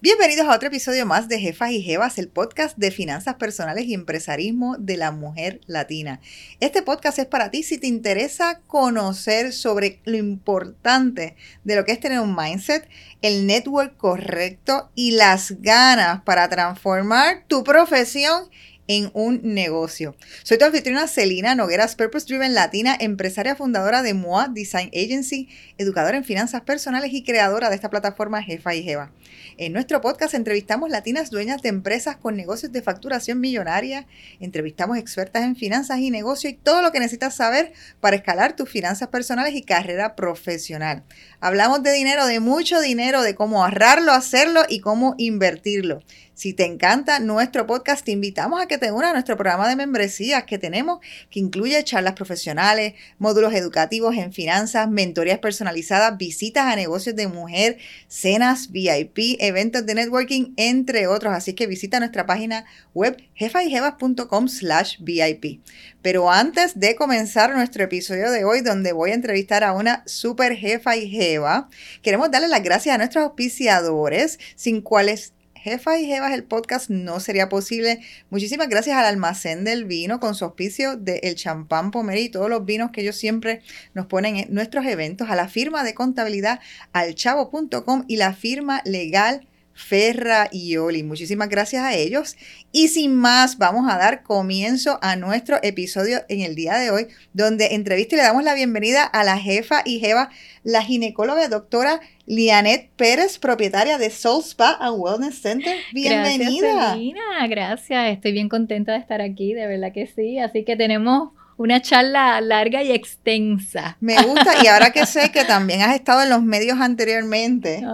Bienvenidos a otro episodio más de Jefas y Jevas, el podcast de finanzas personales y empresarismo de la mujer latina. Este podcast es para ti si te interesa conocer sobre lo importante de lo que es tener un mindset, el network correcto y las ganas para transformar tu profesión en un negocio. Soy tu anfitriona Celina Nogueras, Purpose Driven Latina, empresaria fundadora de MOA Design Agency, educadora en finanzas personales y creadora de esta plataforma Jefa y Jeva. En nuestro podcast entrevistamos latinas dueñas de empresas con negocios de facturación millonaria, entrevistamos expertas en finanzas y negocio y todo lo que necesitas saber para escalar tus finanzas personales y carrera profesional. Hablamos de dinero, de mucho dinero, de cómo ahorrarlo, hacerlo y cómo invertirlo. Si te encanta nuestro podcast, te invitamos a que te unas a nuestro programa de membresías que tenemos, que incluye charlas profesionales, módulos educativos en finanzas, mentorías personalizadas, visitas a negocios de mujer, cenas VIP, eventos de networking, entre otros. Así que visita nuestra página web jefayjevas.com slash VIP. Pero antes de comenzar nuestro episodio de hoy, donde voy a entrevistar a una super jefa y jeva, queremos darle las gracias a nuestros auspiciadores, sin cuales Jefa y Jevas, el podcast no sería posible. Muchísimas gracias al almacén del vino con su auspicio del champán Pomeri y todos los vinos que ellos siempre nos ponen en nuestros eventos, a la firma de contabilidad alchavo.com y la firma legal Ferra y Oli. Muchísimas gracias a ellos. Y sin más, vamos a dar comienzo a nuestro episodio en el día de hoy, donde entrevista y le damos la bienvenida a la jefa y jeva, la ginecóloga doctora Lianet Pérez, propietaria de Soul Spa and Wellness Center. Bienvenida. Gracias, gracias. Estoy bien contenta de estar aquí, de verdad que sí. Así que tenemos una charla larga y extensa. Me gusta, y ahora que sé que también has estado en los medios anteriormente,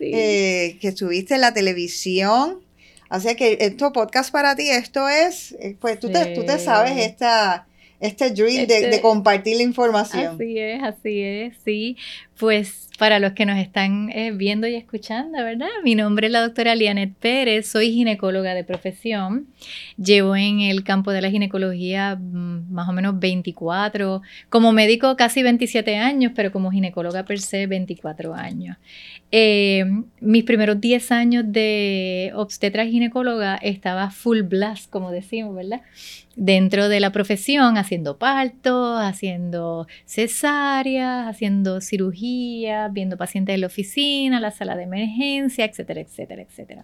eh, que estuviste en la televisión, así que esto podcast para ti, esto es, eh, pues tú, te, tú te sabes esta, este dream de, de, este compartir la información. Así es, así es, sí. Pues para los que nos están eh, viendo y escuchando, ¿verdad? Mi nombre es la doctora Lianet Pérez, soy ginecóloga de profesión. Llevo en el campo de la ginecología mm, más o menos 24, como médico casi 27 años, pero como ginecóloga per se 24 años. Eh, mis primeros 10 años de obstetra ginecóloga estaba full blast, como decimos, ¿verdad? Dentro de la profesión, haciendo partos, haciendo cesáreas, haciendo cirugía, viendo pacientes en la oficina, la sala de emergencia, etcétera, etcétera, etcétera.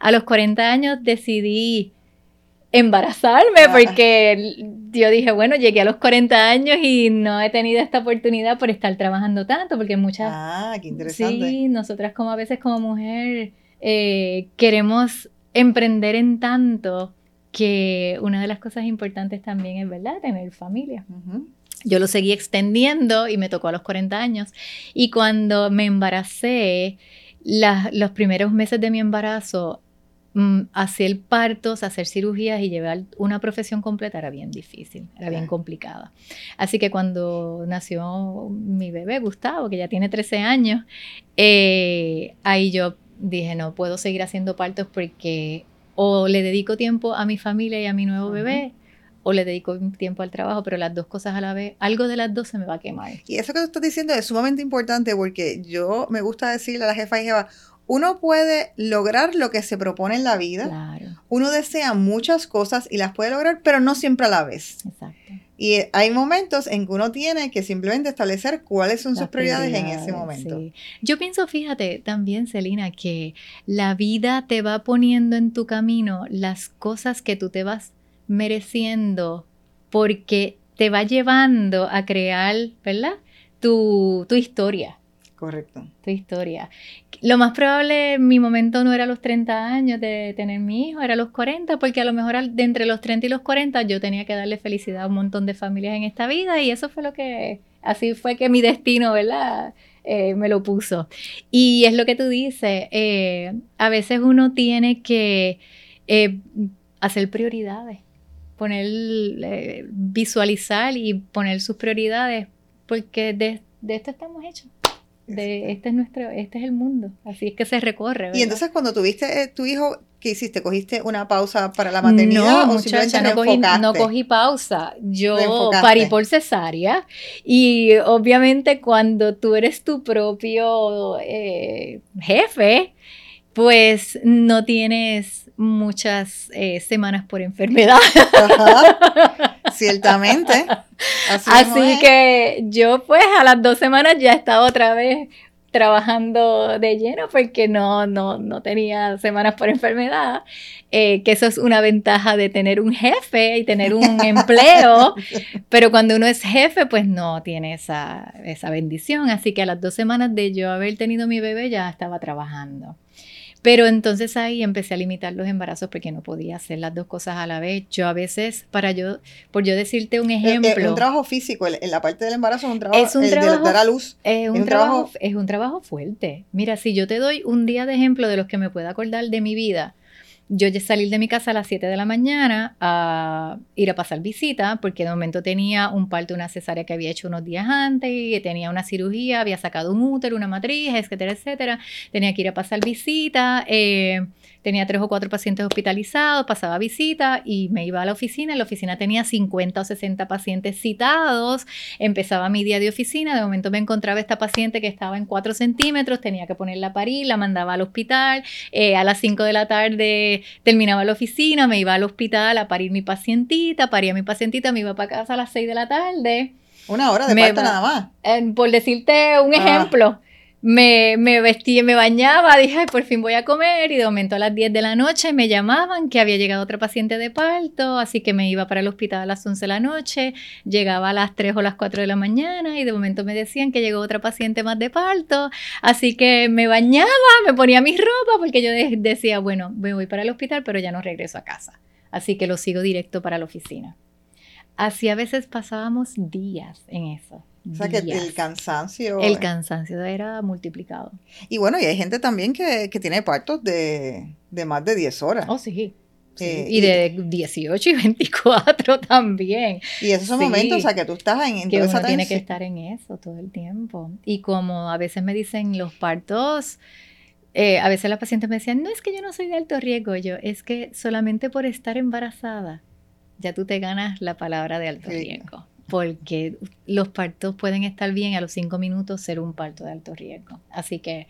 A los 40 años decidí embarazarme porque yo dije, bueno, llegué a los 40 años y no he tenido esta oportunidad por estar trabajando tanto, porque muchas... Ah, qué interesante. Sí, nosotras como a veces como mujer eh, queremos emprender en tanto que una de las cosas importantes también es, ¿verdad?, tener familia. Yo lo seguí extendiendo y me tocó a los 40 años. Y cuando me embaracé, los primeros meses de mi embarazo, mm, hacer partos, hacer cirugías y llevar una profesión completa era bien difícil, era bien complicada. Así que cuando nació mi bebé, Gustavo, que ya tiene 13 años, eh, ahí yo dije, no puedo seguir haciendo partos porque o le dedico tiempo a mi familia y a mi nuevo bebé, o le dedico tiempo al trabajo, pero las dos cosas a la vez, algo de las dos se me va a quemar. Y eso que tú estás diciendo es sumamente importante porque yo me gusta decirle a la jefa y jefa, uno puede lograr lo que se propone en la vida. Claro. Uno desea muchas cosas y las puede lograr, pero no siempre a la vez. Exacto. Y hay momentos en que uno tiene que simplemente establecer cuáles son sus prioridades, en ese momento. Yo pienso, fíjate también, Celina, que la vida te va poniendo en tu camino las cosas que tú te vas mereciendo porque te va llevando a crear, ¿verdad? Tu, tu historia. Correcto. Tu historia. Lo más probable, mi momento no era los 30 años de tener mi hijo, era los 40, porque a lo mejor de entre los 30 y los 40 yo tenía que darle felicidad a un montón de familias en esta vida y eso fue lo que, así fue que mi destino, ¿verdad? Eh, me lo puso. Y es lo que tú dices, eh, a veces uno tiene que eh, hacer prioridades, poner, visualizar y poner sus prioridades, porque de esto estamos hechos de este es nuestro, este es el mundo, así es que se recorre. Y entonces cuando tuviste eh, tu hijo, ¿qué hiciste? ¿Cogiste una pausa para la maternidad? No, muchacha, no cogí, no cogí pausa. Yo parí por cesárea y obviamente cuando tú eres tu propio eh, jefe, Pues no tienes muchas eh, semanas por enfermedad. ciertamente. Así, que yo pues a las dos semanas ya estaba otra vez trabajando de lleno porque no, no, no tenía semanas por enfermedad, eh, que eso es una ventaja de tener un jefe y tener un empleo, pero cuando uno es jefe pues no tiene esa, esa bendición, así que a las dos semanas de yo haber tenido mi bebé ya estaba trabajando. Pero entonces ahí empecé a limitar los embarazos porque no podía hacer las dos cosas a la vez. Yo a veces, para yo, por yo decirte un ejemplo. Es, un trabajo físico, en la parte del embarazo es un trabajo, es un trabajo de dar a luz. Es un, trabajo, es un trabajo fuerte. Mira, si yo te doy un día de ejemplo de los que me pueda acordar de mi vida, yo salir de mi casa a las 7 de la mañana a ir a pasar visita, porque de momento tenía un parto, una cesárea que había hecho unos días antes, y tenía una cirugía, había sacado un útero, una matriz, etcétera, etcétera. Tenía que ir a pasar visita. Eh, tenía tres o cuatro pacientes hospitalizados, pasaba visita y me iba a la oficina. En la oficina tenía 50 o 60 pacientes citados. Empezaba mi día de oficina. De momento me encontraba esta paciente que estaba en 4 centímetros, tenía que ponerla a parir, la mandaba al hospital. Eh, a las 5 de la tarde terminaba la oficina, me iba al hospital a parir mi pacientita, paría mi pacientita, me iba para casa a las 6 de la tarde. Una hora de parto nada más. por decirte un ejemplo me, me vestí, me bañaba, dije, por fin voy a comer y de momento a las 10 de la noche me llamaban que había llegado otra paciente de parto, así que me iba para el hospital a las 11 de la noche, llegaba a las 3 o las 4 de la mañana y de momento me decían que llegó otra paciente más de parto, así que me bañaba, me ponía mi ropa porque yo decía, bueno, me voy para el hospital, pero ya no regreso a casa, así que lo sigo directo para la oficina. Así a veces pasábamos días en eso. O sea, que el cansancio. El cansancio era multiplicado. Y bueno, y hay gente también que, tiene partos de, más de 10 horas. Oh, sí. Eh, y, de 18 y 24 también. Y esos son momentos, o sea, que tú estás en, en que uno tiene que estar en eso todo el tiempo. Y como a veces me dicen los partos, eh, a veces las pacientes me decían, no es que yo no soy de alto riesgo, yo, es que solamente por estar embarazada, ya tú te ganas la palabra de alto riesgo porque los partos pueden estar bien a los cinco minutos ser un parto de alto riesgo. Así que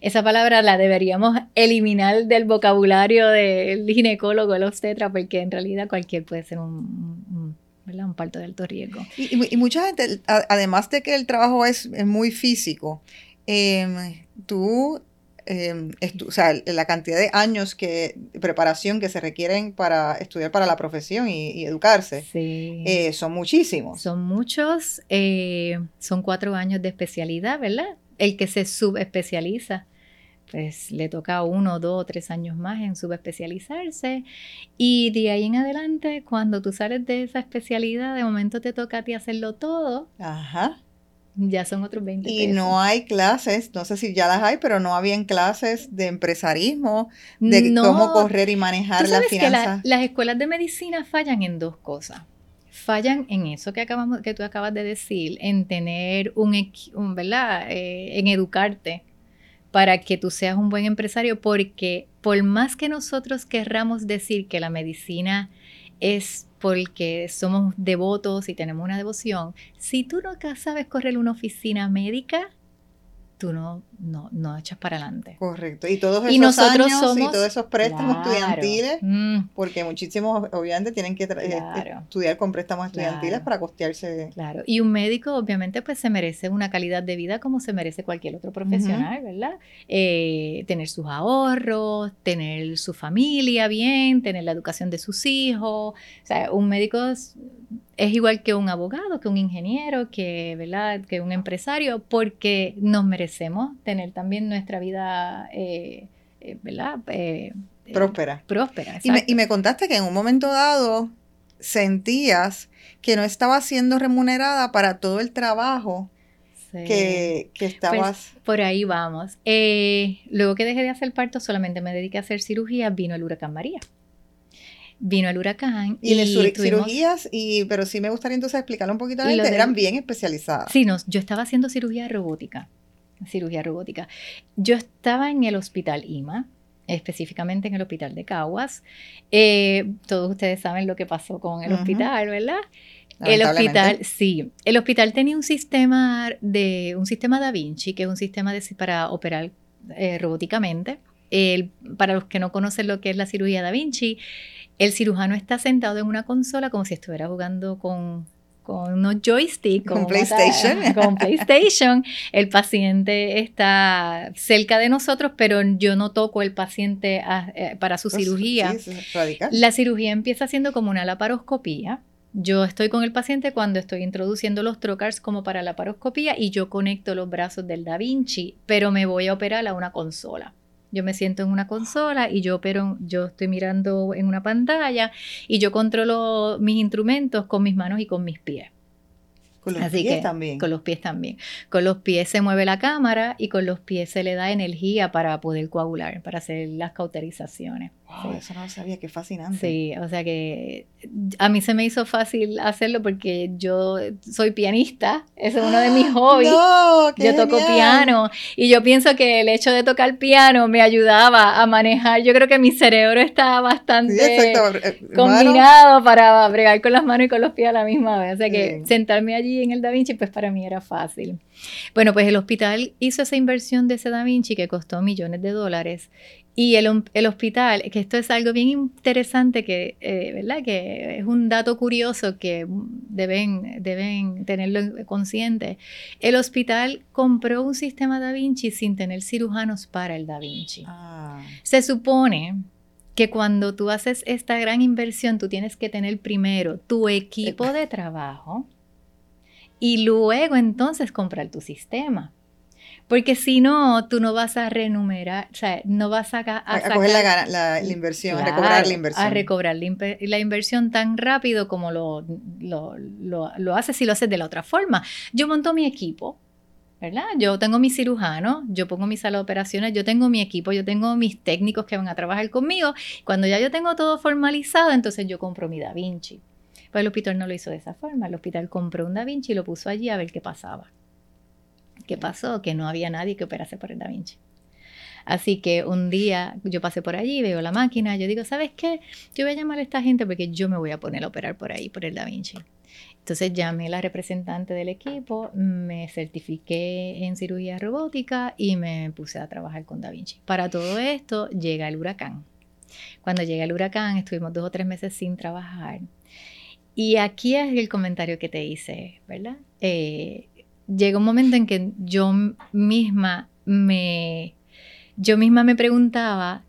esa palabra la deberíamos eliminar del vocabulario del ginecólogo, el obstetra, porque en realidad cualquier puede ser un, un, parto de alto riesgo. Y, mucha gente, además de que el trabajo es, muy físico, em, tú Em, o sea, la cantidad de años que, de preparación que se requieren para estudiar para la profesión y, educarse, eh, son muchísimos. Son muchos, eh, son cuatro años de especialidad, ¿verdad? El que se subespecializa, pues le toca uno, dos, tres años más en subespecializarse. Y de ahí en adelante, cuando tú sales de esa especialidad, de momento te toca a ti hacerlo todo. Ajá. Ya son otros 20 Y no hay clases, no sé si ya las hay, pero no habían clases de empresarismo, de cómo correr y manejar las finanzas. Que las escuelas de medicina fallan en dos cosas. Fallan en eso que, acabamos, que tú acabas de decir, en tener un, un ¿verdad? Eh, en educarte para que tú seas un buen empresario, porque por más que nosotros querramos decir que la medicina es porque somos devotos y tenemos una devoción. Si tú no sabes correr una oficina médica, tú no, no, no echas para adelante. Correcto. Y todos esos nosotros años y todos esos préstamos estudiantiles, mm. porque muchísimos obviamente tienen que eh, estudiar con préstamos estudiantiles para costearse. Claro. Y un médico obviamente pues se merece una calidad de vida como se merece cualquier otro profesional, ¿verdad? Eh, tener sus ahorros, tener su familia bien, tener la educación de sus hijos. O sea, un médico es igual que un abogado, que un ingeniero, que, ¿verdad? que un empresario, porque nos merecemos tener también nuestra vida, eh, eh, ¿verdad? Eh, próspera. Próspera. Y me, y me, contaste que en un momento dado sentías que no estaba siendo remunerada para todo el trabajo que, que, pues, estabas... por ahí vamos. luego que dejé de hacer parto, solamente me dediqué a hacer cirugía, vino el huracán María vino el huracán. Y, y de cirugías, y, pero sí me gustaría entonces explicarle un poquito a la gente, eran bien especializadas. Sí, no, yo estaba haciendo cirugía robótica, cirugía robótica. Yo estaba en el hospital IMA, específicamente en el hospital de Caguas. Eh, todos ustedes saben lo que pasó con el hospital, ¿verdad? El hospital, sí, el hospital tenía un sistema de un sistema Da Vinci, que es un sistema de, para operar eh, robóticamente para los que no conocen lo que es la cirugía Da Vinci, el cirujano está sentado en una consola como si estuviera jugando con con unos joysticks. Con PlayStation. Con PlayStation. El paciente está cerca de nosotros, pero yo no toco el paciente ah, eh, para su pues, cirugía. La cirugía empieza siendo como una laparoscopía. Yo estoy con el paciente cuando estoy introduciendo los trocars como para la laparoscopía y yo conecto los brazos del Da Vinci, pero me voy a operar a una consola. Yo me siento en una consola y yo opero, yo estoy mirando en una pantalla y yo controlo mis instrumentos con mis manos y con mis pies. Con los pies también. Con los pies también. Con los pies se mueve la cámara y con los pies se le da energía para poder coagular, para hacer las cauterizaciones. Wow, eso no lo sabía, qué fascinante. Sí, o sea que a mí se me hizo fácil hacerlo porque yo soy pianista, ese es uno de mis hobbies. yo toco piano y yo pienso que el hecho de tocar piano me ayudaba a manejar, yo creo que mi cerebro estaba bastante eh, combinado para bregar con las manos y con los pies a la misma vez, o sea que sentarme allí en el Da Vinci pues para mí era fácil. Bueno, pues el hospital hizo esa inversión de ese Da Vinci que costó millones de dólares y el, hospital, que esto es algo bien interesante, que, eh, ¿verdad? que es un dato curioso que deben, deben tenerlo consciente. El hospital compró un sistema Da Vinci sin tener cirujanos para el Da Vinci. Ah. Se supone que cuando tú haces esta gran inversión, tú tienes que tener primero tu equipo de trabajo y luego entonces comprar tu sistema. Porque si no, tú no vas a renumerar, o sea, no vas a, a, coger la, inversión, a recobrar la inversión. A recobrar la, inversión tan rápido como lo, lo, lo, haces si lo haces de la otra forma. Yo monto mi equipo, ¿verdad? Yo tengo mi cirujano, yo pongo mi sala de operaciones, yo tengo mi equipo, yo tengo mis técnicos que van a trabajar conmigo. Cuando ya yo tengo todo formalizado, entonces yo compro mi Da Vinci. Pues el hospital no lo hizo de esa forma. El hospital compró un Da Vinci y lo puso allí a ver qué pasaba. ¿Qué pasó? Que no había nadie que operase por el Da Vinci. Así que un día yo pasé por allí, veo la máquina, yo digo, ¿sabes qué? Yo voy a llamar a esta gente porque yo me voy a poner a operar por ahí, por el Da Vinci. Entonces llamé a la representante del equipo, me certifiqué en cirugía robótica y me puse a trabajar con Da Vinci. Para todo esto llega el huracán. Cuando llega el huracán estuvimos dos o tres meses sin trabajar. Y aquí es el comentario que te hice, ¿verdad? Eh, llega un momento en que yo misma me, yo misma me preguntaba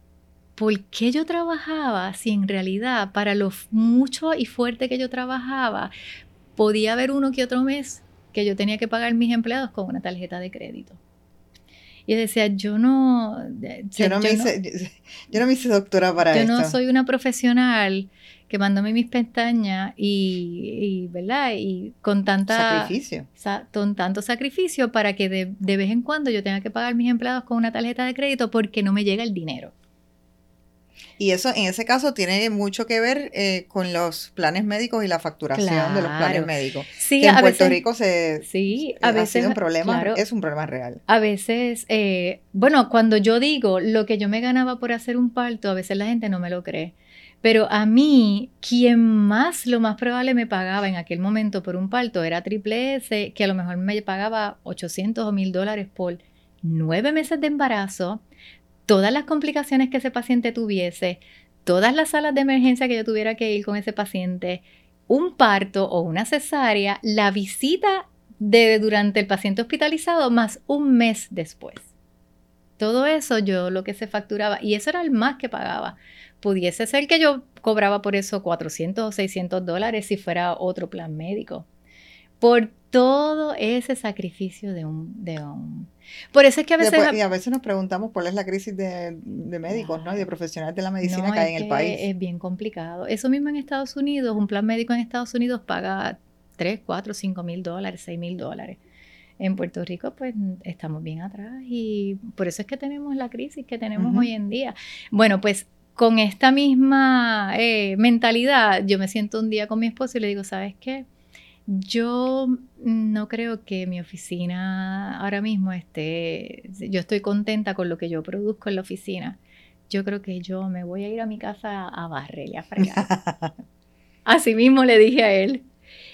por qué yo trabajaba si en realidad para lo mucho y fuerte que yo trabajaba podía haber uno que otro mes que yo tenía que pagar mis empleados con una tarjeta de crédito. Y decía, yo no... Yo no, me, hice, yo, no me hice doctora para esto. Yo no soy una profesional quemándome mis pestañas y, ¿verdad? Y con tanta... Sacrificio. con tanto sacrificio para que de, de, vez en cuando yo tenga que pagar mis empleados con una tarjeta de crédito porque no me llega el dinero. Y eso, en ese caso, tiene mucho que ver eh, con los planes médicos y la facturación de los planes médicos. Sí, que en Puerto Rico se, sí, a veces, ha sido un problema, es un problema real. A veces, eh, bueno, cuando yo digo lo que yo me ganaba por hacer un parto, a veces la gente no me lo cree. Pero a mí, quien más, lo más probable me pagaba en aquel momento por un parto era Triple S, que a lo mejor me pagaba 800 o 1000 dólares por nueve meses de embarazo, todas las complicaciones que ese paciente tuviese, todas las salas de emergencia que yo tuviera que ir con ese paciente, un parto o una cesárea, la visita de durante el paciente hospitalizado más un mes después. Todo eso yo lo que se facturaba y eso era el más que pagaba pudiese ser que yo cobraba por eso 400 o 600 dólares si fuera otro plan médico. Por todo ese sacrificio de un... De un por eso es que a veces... y a veces nos preguntamos cuál es la crisis de, médicos, ¿no? Y de profesionales de la medicina que hay en el país. Es bien complicado. Eso mismo en Estados Unidos, un plan médico en Estados Unidos paga 3, 4, 5 mil dólares, 6 mil dólares. En Puerto Rico, pues estamos bien atrás y por eso es que tenemos la crisis que tenemos hoy en día. Bueno, pues con esta misma eh, mentalidad, yo me siento un día con mi esposo y le digo, ¿sabes qué? Yo no creo que mi oficina ahora mismo esté, yo estoy contenta con lo que yo produzco en la oficina. Yo creo que yo me voy a ir a mi casa a barrer y a fregar. Así mismo le dije a él.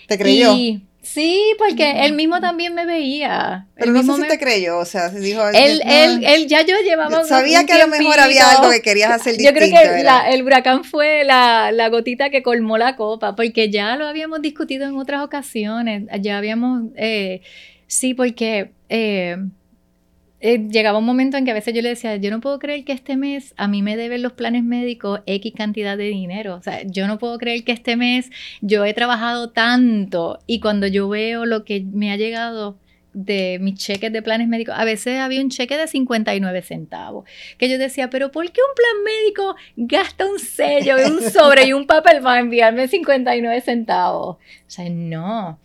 ¿Te creyó? Y Sí, porque él mismo también me veía. Pero no sé si te creyó, o sea, dijo... Él, él, él, ya yo llevaba Sabía que a lo mejor había algo que querías hacer distinto. Yo creo que el huracán fue la, la, gotita que colmó la copa, porque ya lo habíamos discutido en otras ocasiones, ya habíamos... Eh, sí, porque... Eh, eh, llegaba un momento en que a veces yo le decía, yo no puedo creer que este mes a mí me deben los planes médicos X cantidad de dinero. O sea, yo no puedo creer que este mes yo he trabajado tanto y cuando yo veo lo que me ha llegado de mis cheques de planes médicos, a veces había un cheque de 59 centavos, que yo decía, pero ¿por qué un plan médico gasta un sello, un sobre y un papel para enviarme 59 centavos? O sea, no.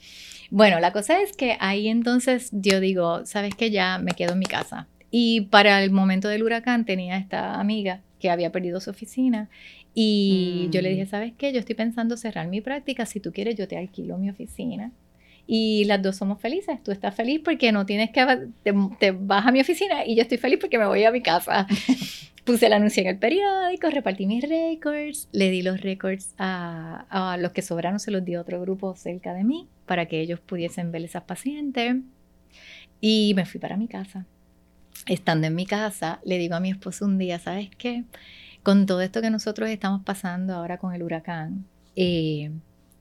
Bueno, la cosa es que ahí entonces yo digo, ¿sabes qué? Ya me quedo en mi casa. Y para el momento del huracán tenía esta amiga que había perdido su oficina y yo le dije, mm. ¿sabes qué? Yo estoy pensando cerrar mi práctica, si tú quieres yo te alquilo mi oficina. Y las dos somos felices. Tú estás feliz porque no tienes que, te, te vas a mi oficina y yo estoy feliz porque me voy a mi casa. puse el anuncio en el periódico, repartí mis récords, le di los récords a, los que sobraron, se los di a otro grupo cerca de mí para que ellos pudiesen ver esas pacientes. Y me fui para mi casa. Estando en mi casa, le digo a mi esposo un día, ¿sabes qué? Con todo esto que nosotros estamos pasando ahora con el huracán, eh,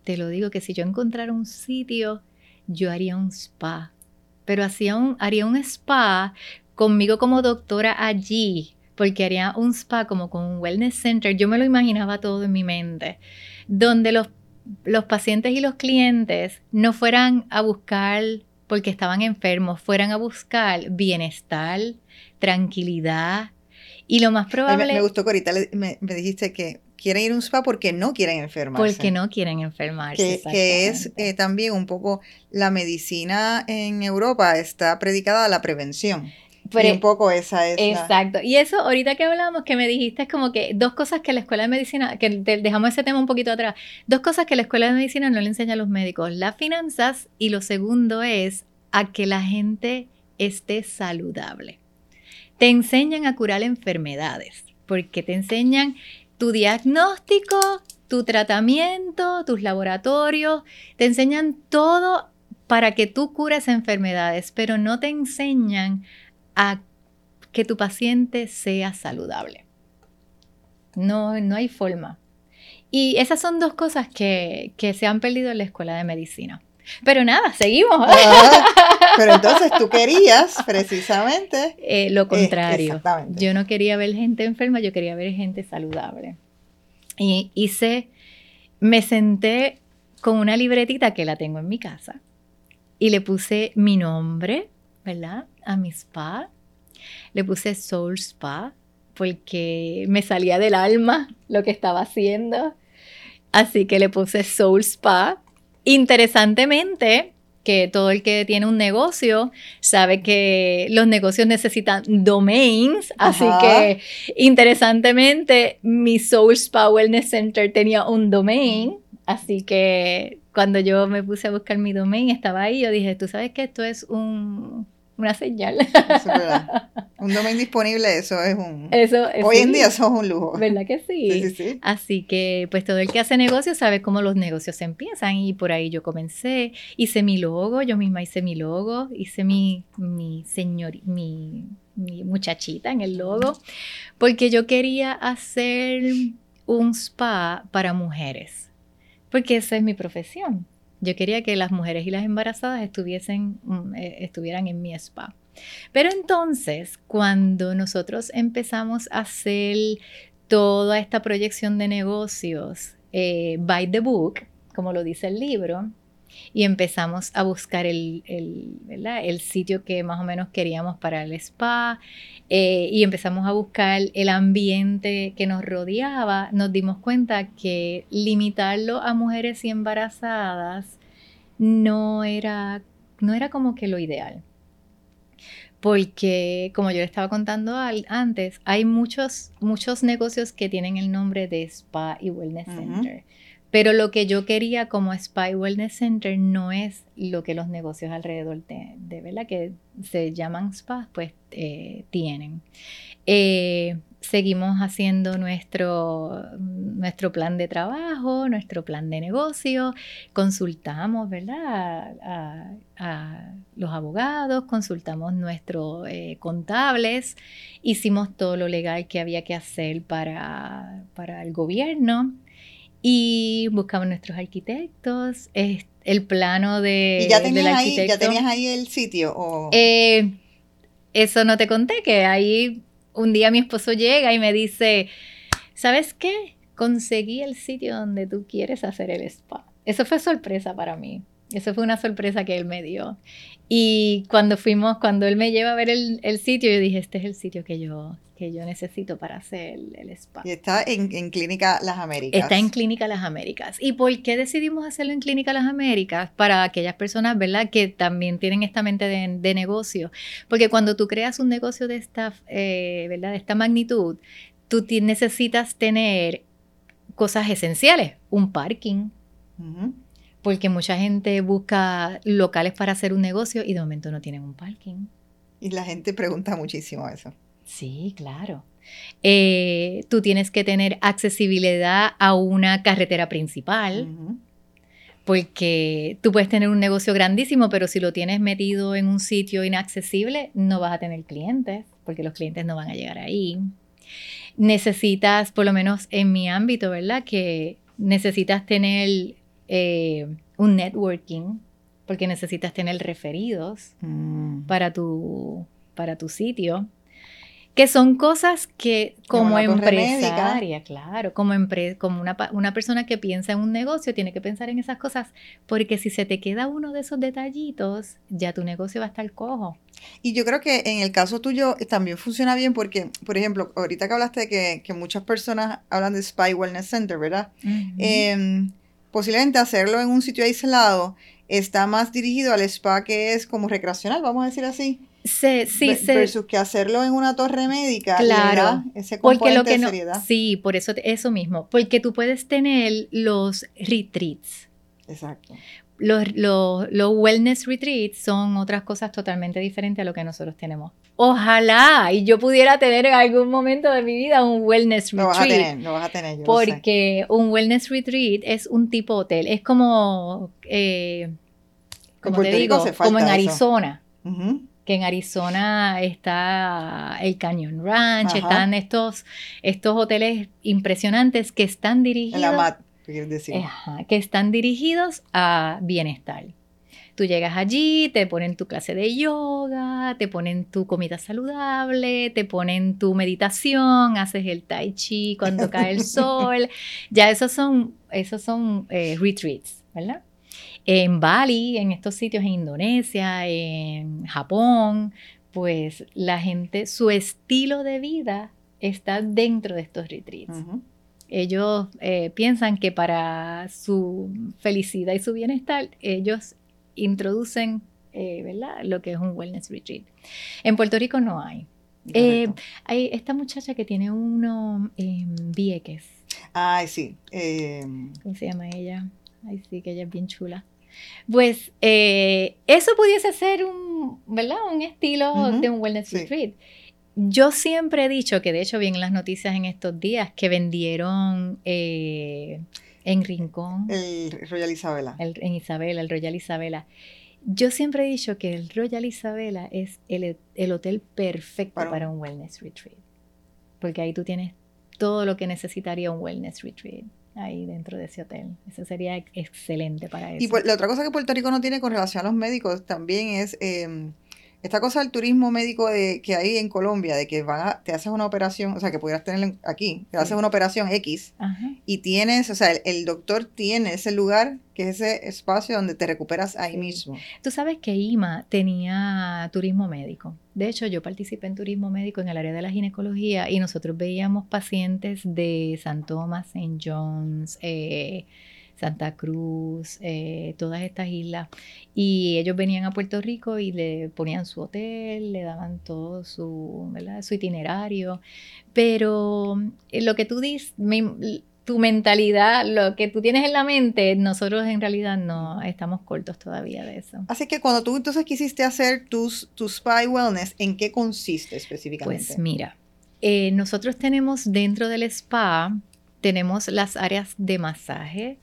te lo digo que si yo encontrara un sitio, yo haría un spa. Pero hacía un, haría un spa conmigo como doctora allí, porque haría un spa como con un wellness center. Yo me lo imaginaba todo en mi mente, donde los, los pacientes y los clientes no fueran a buscar porque estaban enfermos, fueran a buscar bienestar, tranquilidad. Y lo más probable... Me, gustó que ahorita me, dijiste que quieren ir a un spa porque no quieren enfermarse. Porque no quieren enfermarse. Que, que es eh, también un poco la medicina en Europa está predicada a la prevención y un poco esa es. Exacto. Y eso, ahorita que hablamos, que me dijiste, es como que dos cosas que la escuela de medicina, que dejamos ese tema un poquito atrás, dos cosas que la escuela de medicina no le enseña a los médicos, las finanzas y lo segundo es a que la gente esté saludable. Te enseñan a curar enfermedades, porque te enseñan tu diagnóstico, tu tratamiento, tus laboratorios, te enseñan todo para que tú cures enfermedades, pero no te enseñan a que tu paciente sea saludable. No, no hay forma. Y esas son dos cosas que, se han perdido en la escuela de medicina. Pero nada, seguimos. Ah, pero entonces tú querías precisamente eh, lo contrario. yo no quería ver gente enferma, yo quería ver gente saludable. Y hice, me senté con una libretita que la tengo en mi casa y le puse mi nombre, ¿verdad? A mi spa. Le puse Soul Spa porque me salía del alma lo que estaba haciendo. Así que le puse Soul Spa. Interesantemente, que todo el que tiene un negocio sabe que los negocios necesitan domains, así que interesantemente mi Soul Spa Wellness Center tenía un domain, así que cuando yo me puse a buscar mi domain estaba ahí, yo dije, tú sabes que esto es un una señal. un domain disponible, eso es un... Eso, hoy en día eso es un lujo. ¿Verdad que sí? Sí, sí, sí? Así que pues todo el que hace negocios sabe cómo los negocios empiezan y por ahí yo comencé, hice mi logo, yo misma hice mi logo, hice mi, mi señor, mi, mi muchachita en el logo, porque yo quería hacer un spa para mujeres, porque esa es mi profesión. Yo quería que las mujeres y las embarazadas estuviesen, mm, eh, estuvieran en mi spa. Pero entonces, cuando nosotros empezamos a hacer toda esta proyección de negocios eh, by the book, como lo dice el libro, y empezamos a buscar el, el, sitio que más o menos queríamos para el spa eh, y empezamos a buscar el ambiente que nos rodeaba, nos dimos cuenta que limitarlo a mujeres y embarazadas no era, no era como que lo ideal. Porque, como yo le estaba contando antes, hay muchos, muchos negocios que tienen el nombre de Spa y Wellness Center. Pero lo que yo quería como Spy Wellness Center no es lo que los negocios alrededor de, ¿verdad? Que se llaman spas, pues eh, tienen. Eh, seguimos haciendo nuestro, nuestro plan de trabajo, nuestro plan de negocio, consultamos, ¿verdad? A, los abogados, consultamos nuestros eh, contables, hicimos todo lo legal que había que hacer para, para el gobierno y buscamos nuestros arquitectos, el plano de, ¿Y ya tenías, ahí, ¿ya tenías ahí el sitio? Eh, eso no te conté, que ahí un día mi esposo llega y me dice, ¿sabes qué? Conseguí el sitio donde tú quieres hacer el spa. Eso fue sorpresa para mí. Eso fue una sorpresa que él me dio. Y cuando fuimos, cuando él me lleva a ver el, sitio, yo dije, este es el sitio que yo, que yo necesito para hacer el, spa. Y está en, Clínica Las Américas. Está en Clínica Las Américas. ¿Y por qué decidimos hacerlo en Clínica Las Américas? Para aquellas personas, ¿verdad? Que también tienen esta mente de, negocio. Porque cuando tú creas un negocio de esta, eh, ¿verdad? De esta magnitud, tú necesitas tener cosas esenciales. Un parking porque mucha gente busca locales para hacer un negocio y de momento no tienen un parking. Y la gente pregunta muchísimo eso. Sí, claro. Eh, tú tienes que tener accesibilidad a una carretera principal. Porque tú puedes tener un negocio grandísimo, pero si lo tienes metido en un sitio inaccesible, no vas a tener clientes, porque los clientes no van a llegar ahí. Necesitas, por lo menos en mi ámbito, ¿verdad? Que necesitas tener eh, un networking, porque necesitas tener referidos mm. para, tu, para tu sitio, que son cosas que como, empresaria, claro, como, como una, una, persona que piensa en un negocio tiene que pensar en esas cosas, porque si se te queda uno de esos detallitos, ya tu negocio va a estar cojo. Y yo creo que en el caso tuyo también funciona bien porque, por ejemplo, ahorita que hablaste de que, que muchas personas hablan de Spy Wellness Center, ¿verdad? Posiblemente hacerlo en un sitio aislado está más dirigido al spa que es como recreacional, vamos a decir así. Sí, sí, sí. Versus que hacerlo en una torre médica. Claro. Ese porque lo que no, Sí, por eso, eso mismo. Porque tú puedes tener los retreats. Exacto los, los, wellness retreats son otras cosas totalmente diferentes a lo que nosotros tenemos. Ojalá y yo pudiera tener en algún momento de mi vida un wellness retreat. Lo vas a tener, lo vas a tener. porque un wellness retreat es un tipo hotel. Es como, eh, como te digo, como en Arizona. Que en Arizona está el Canyon Ranch, están estos, estos hoteles impresionantes que están dirigidos. la decir? que están dirigidos a bienestar. Tú llegas allí, te ponen tu clase de yoga, te ponen tu comida saludable, te ponen tu meditación, haces el tai chi cuando cae el sol. Ya esos son, esos son eh, retreats, ¿verdad? En Bali, en estos sitios en Indonesia, en Japón, pues la gente, su estilo de vida está dentro de estos retreats. Ellos eh, piensan que para su felicidad y su bienestar, ellos introducen eh, ¿verdad? lo que es un wellness retreat. En Puerto Rico no hay. Eh, hay esta muchacha que tiene uno en Vieques. Ay, sí. ¿Cómo se llama ella? Ay, sí, que ella es bien chula. Pues eso pudiese ser un, ¿verdad? Un estilo de un wellness retreat. Yo siempre he dicho, que de hecho vi en las noticias en estos días, que vendieron eh, en Rincón. El Royal Isabela. en Isabela, el Royal Isabela. Yo siempre he dicho que el Royal Isabela es el, hotel perfecto para, un wellness retreat. Porque ahí tú tienes todo lo que necesitaría un wellness retreat ahí dentro de ese hotel. Eso sería excelente para eso. Y la otra cosa que Puerto Rico no tiene con relación a los médicos también es em, esta cosa del turismo médico de, que hay en Colombia, de que van te haces una operación, o sea, que pudieras tener aquí, te haces una operación X y tienes, o sea, el, doctor tiene ese lugar, que es ese espacio donde te recuperas ahí mismo. Tú sabes que IMA tenía turismo médico. De hecho, yo participé en turismo médico en el área de la ginecología y nosotros veíamos pacientes de San Tomás, St. John's, eh, Santa Cruz, eh, todas estas islas. Y ellos venían a Puerto Rico y le ponían su hotel, le daban todo su, su itinerario. Pero eh, lo que tú dices, tu mentalidad, lo que tú tienes en la mente, nosotros en realidad no estamos cortos todavía de eso. Así que cuando tú entonces quisiste hacer tus, tus Spy Wellness, ¿en qué consiste específicamente? Pues mira, Eh, nosotros tenemos dentro del spa, tenemos las áreas de masaje.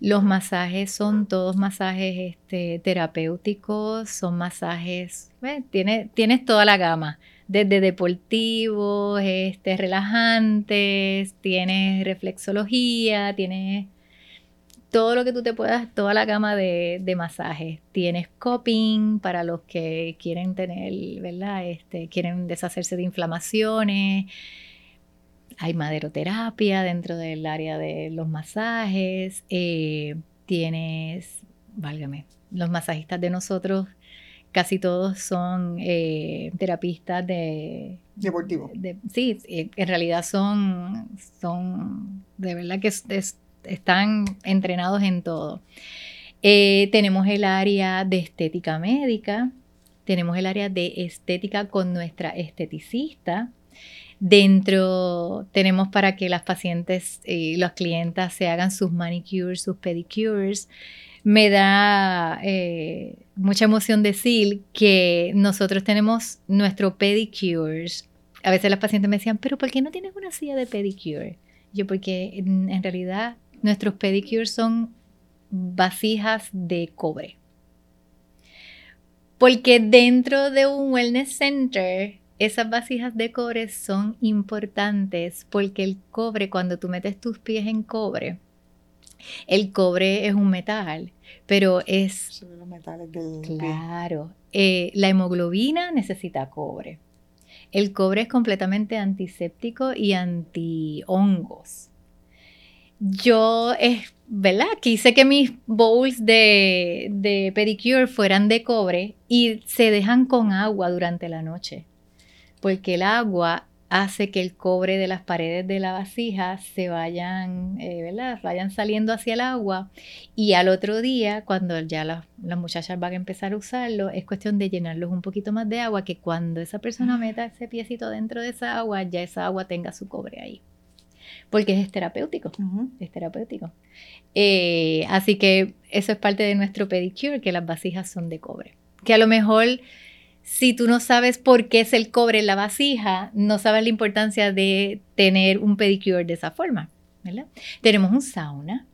Los masajes son todos masajes este, terapéuticos, son masajes, tienes toda la gama, desde deportivos, este, relajantes, tienes reflexología, tienes todo lo que tú te puedas, toda la gama de, masajes. Tienes coping para los que quieren tener, ¿verdad? Este, quieren deshacerse de inflamaciones. Hay maderoterapia dentro del área de los masajes. Eh, tienes, válgame, los masajistas de nosotros casi todos son eh, terapistas de... Deportivo. sí, en realidad son, son, de verdad que es, están entrenados en todo. Eh, tenemos el área de estética médica, tenemos el área de estética con nuestra esteticista. Dentro tenemos para que las pacientes y las clientas se hagan sus manicures, sus pedicures. Me da eh, mucha emoción decir que nosotros tenemos nuestro pedicures. A veces las pacientes me decían, pero ¿por qué no tienes una silla de pedicure? Yo, porque en realidad Nuestros pedicures son vasijas de cobre. Porque dentro de un wellness center, esas vasijas de cobre son importantes porque el cobre, cuando tú metes tus pies en cobre, el cobre es un metal, pero es... Los metales del claro. Eh, la hemoglobina necesita cobre. El cobre es completamente antiséptico y anti-hongos yo, es, ¿verdad? Quise que mis bowls de, de pedicure fueran de cobre y se dejan con agua durante la noche, porque el agua hace que el cobre de las paredes de la vasija se vayan, eh, ¿verdad? Vayan saliendo hacia el agua y al otro día, cuando ya las, las, muchachas van a empezar a usarlo, es cuestión de llenarlos un poquito más de agua, que cuando esa persona ah. meta ese piecito dentro de esa agua, ya esa agua tenga su cobre ahí porque es terapéutico, es terapéutico. Eh, así que eso es parte de nuestro pedicure, que las vasijas son de cobre. Que a lo mejor si tú no sabes por qué es el cobre en la vasija, no sabes la importancia de tener un pedicure de esa forma. ¿verdad? Tenemos un sauna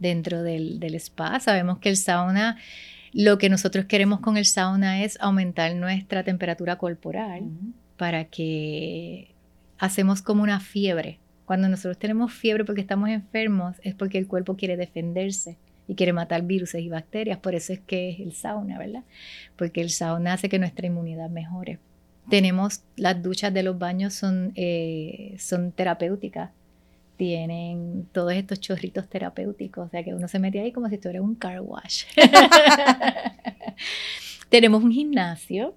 dentro del, spa. Sabemos que el sauna, lo que nosotros queremos con el sauna es aumentar nuestra temperatura corporal para que hacemos como una fiebre cuando nosotros tenemos fiebre porque estamos enfermos es porque el cuerpo quiere defenderse y quiere matar virus y bacterias. Por eso es que es el sauna, ¿verdad? Porque el sauna hace que nuestra inmunidad mejore. Tenemos las duchas de los baños son, eh, son terapéuticas. Tienen todos estos chorritos terapéuticos. O sea que uno se mete ahí como si estuviera un car wash. Tenemos un gimnasio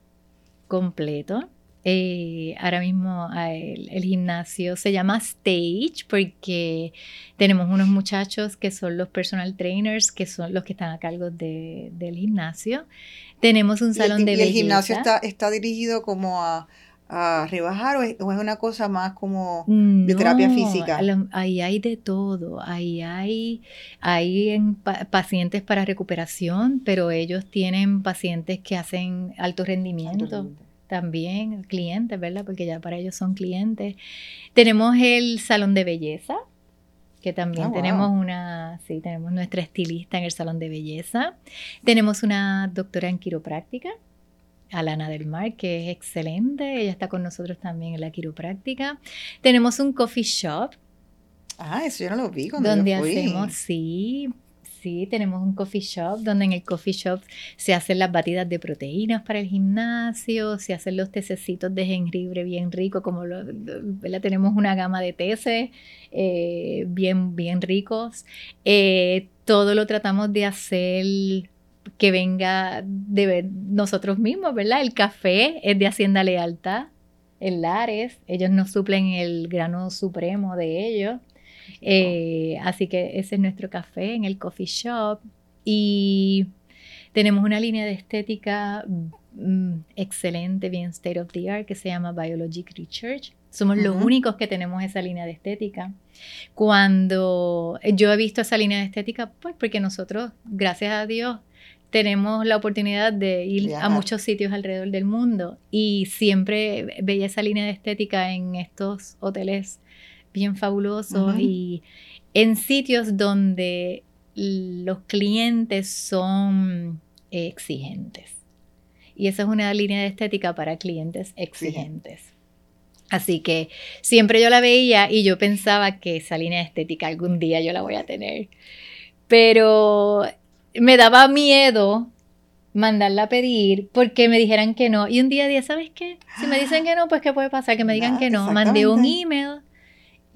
completo eh, ahora mismo el, gimnasio se llama Stage porque tenemos unos muchachos que son los personal trainers, que son los que están a cargo del gimnasio. Tenemos un salón de belleza. ¿Y el gimnasio está, está dirigido como a, rebajar o es, una cosa más como de terapia física? Ahí hay de todo, ahí hay, hay pacientes para recuperación, pero ellos tienen pacientes que hacen alto rendimiento también, clientes, ¿verdad? Porque ya para ellos son clientes. Tenemos el salón de belleza, que también ah, tenemos una, sí, tenemos nuestra estilista en el salón de belleza. Tenemos una doctora en quiropráctica, Alana del Mar, que es excelente. Ella está con nosotros también en la quiropráctica. Tenemos un coffee shop. Ah, eso yo no lo vi cuando donde yo fui. hacemos, sí, Sí, tenemos un coffee shop donde en el coffee shop se hacen las batidas de proteínas para el gimnasio, se hacen los tececitos de jengibre bien rico, como lo, tenemos una gama de teces eh, bien, bien ricos. Eh, todo lo tratamos de hacer que venga de nosotros mismos, ¿verdad? El café es de Hacienda Lealtad, en Lares, ellos nos suplen el grano supremo de ellos. Eh, así que ese es nuestro café en el coffee shop. Y tenemos una línea de estética mm, excelente, bien state of the art, que se llama Biologic Research. Somos los únicos que tenemos esa línea de estética. Cuando yo he visto esa línea de estética, pues porque nosotros, gracias a Dios, tenemos la oportunidad de ir a muchos sitios alrededor del mundo y siempre veía esa línea de estética en estos hoteles bien fabulosos y en sitios donde los clientes son exigentes. Y esa es una línea de estética para clientes exigentes. Así que siempre yo la veía y yo pensaba que esa línea de estética algún día yo la voy a tener. Pero me daba miedo mandarla a pedir porque me dijeran que no. Y un día día, ¿sabes qué? Si me dicen que no, pues ¿qué puede pasar? Que me digan que no. Mandé un email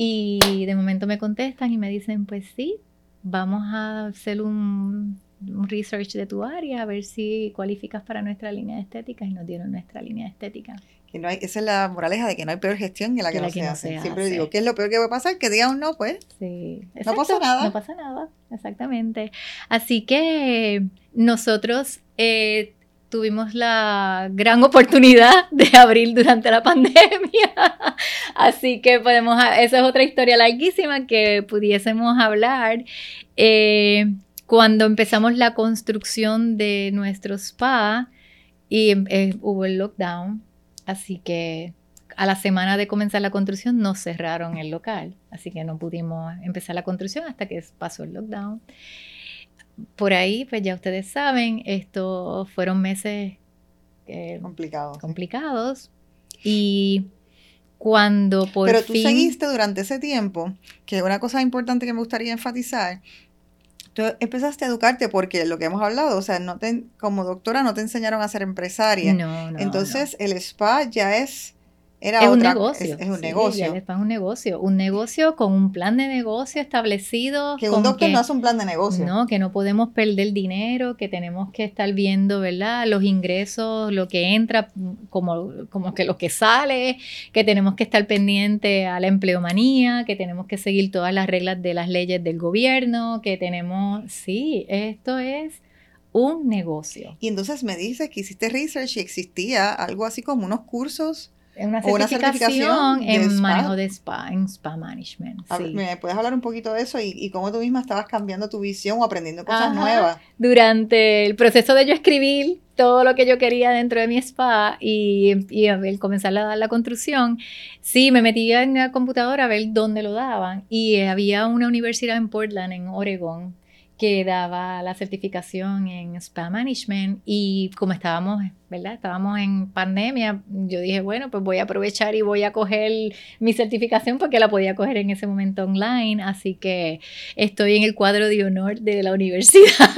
y de momento me contestan y me dicen, pues sí, vamos a hacer un, research de tu área, a ver si cualificas para nuestra línea de estética y nos dieron nuestra línea de estética. Que no hay, esa es la moraleja de que no hay peor gestión que la que, no, se, hace. Siempre digo, ¿qué es lo peor que va a pasar? Que digan un no, pues. Sí. no pasa nada. No pasa nada, exactamente. Así que nosotros eh, tuvimos la gran oportunidad de abrir durante la pandemia. Así que podemos, esa es otra historia larguísima que pudiésemos hablar. Eh, cuando empezamos la construcción de nuestro spa y eh, hubo el lockdown, Así que a la semana de comenzar la construcción nos cerraron el local, así que no pudimos empezar la construcción hasta que pasó el lockdown. Por ahí, pues ya ustedes saben, estos fueron meses eh, complicados. complicados y cuando por Pero tú seguiste durante ese tiempo, que una cosa importante que me gustaría enfatizar, tú empezaste a educarte porque lo que hemos hablado, o sea, no te, como doctora no te enseñaron a ser empresaria. No, no. Entonces el spa ya es es un negocio. Es, un negocio. es un negocio. Un negocio con un plan de negocio establecido. Que un doctor no hace un plan de negocio. No, que no podemos perder dinero, que tenemos que estar viendo, ¿verdad? Los ingresos, lo que entra, como, como que lo que sale, que tenemos que estar pendiente a la empleomanía, que tenemos que seguir todas las reglas de las leyes del gobierno, que tenemos. Sí, esto es un negocio. Y entonces me dices que hiciste research y existía algo así como unos cursos una certificación, en manejo de spa, en spa management. ¿Me puedes hablar un poquito de eso y, cómo tú misma estabas cambiando tu visión o aprendiendo cosas nuevas? Durante el proceso de yo escribir todo lo que yo quería dentro de mi spa y, y el comenzar la, la construcción, sí, me metía en la computadora a ver dónde lo daban y había una universidad en Portland, en Oregon, que daba la certificación en Spa Management y como estábamos, ¿verdad? Estábamos en pandemia, yo dije, bueno, pues voy a aprovechar y voy a coger mi certificación porque la podía coger en ese momento online, así que estoy en el cuadro de honor de la universidad.